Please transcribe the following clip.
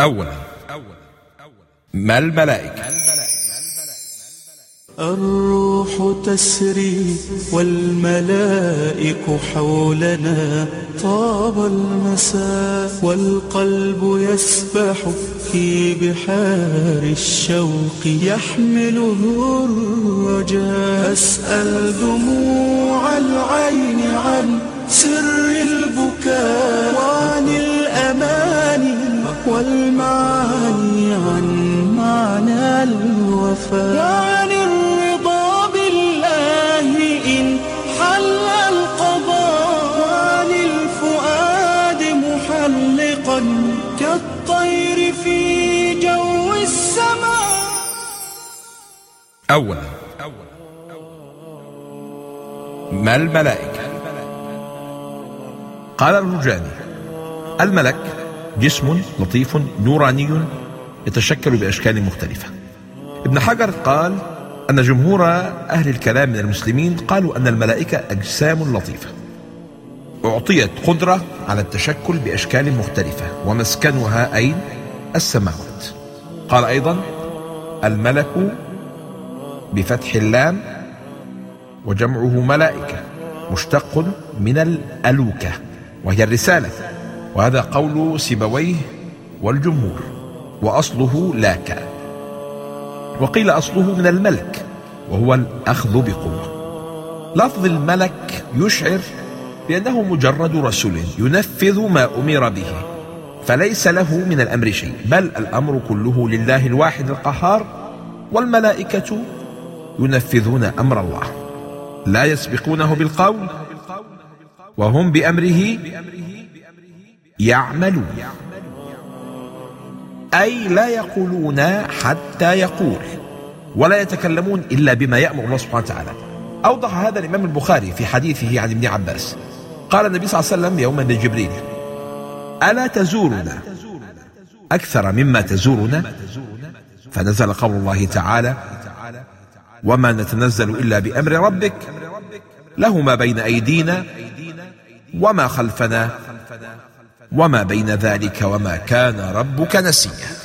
أولا ما الملائكة؟ الروح تسري والملائك حولنا طاب المساء والقلب يسبح في بحار الشوق يحمله الرجاء. أسأل دموع العين عن سر والمعاني عن معنى الوفاء وعن الرضا بالله إن حل القضاء وعن الفؤاد محلقا كالطير في جو السماء. أولا ما الملائكة؟ قال الرجاني الملك جسم لطيف نوراني يتشكل بأشكال مختلفة. ابن حجر قال أن جمهور أهل الكلام من المسلمين قالوا أن الملائكة أجسام لطيفة. أعطيت قدرة على التشكل بأشكال مختلفة ومسكنها أين؟ السماوات. قال أيضا الملك بفتح اللام وجمعه ملائكة مشتق من الألوكة وهي الرسالة. وهذا قول سيبويه والجمهور وأصله لاك. وقيل أصله من الملك وهو الأخذ بقوة. لفظ الملك يشعر بأنه مجرد رسول ينفذ ما أمر به فليس له من الأمر شيء بل الأمر كله لله الواحد القهار والملائكة ينفذون أمر الله. لا يسبقونه بالقول وهم بأمره يعملون. أي لا يقولون حتى يقول. ولا يتكلمون إلا بما يأمر الله سبحانه وتعالى. أوضح هذا الإمام البخاري في حديثه عن ابن عباس. قال النبي صلى الله عليه وسلم يوما لجبريل ألا تزورنا؟ أكثر مما تزورنا؟ فنزل قول الله تعالى وما نتنزل إلا بأمر ربك له ما بين أيدينا وما خلفنا وما بين ذلك وما كان ربك نسيا.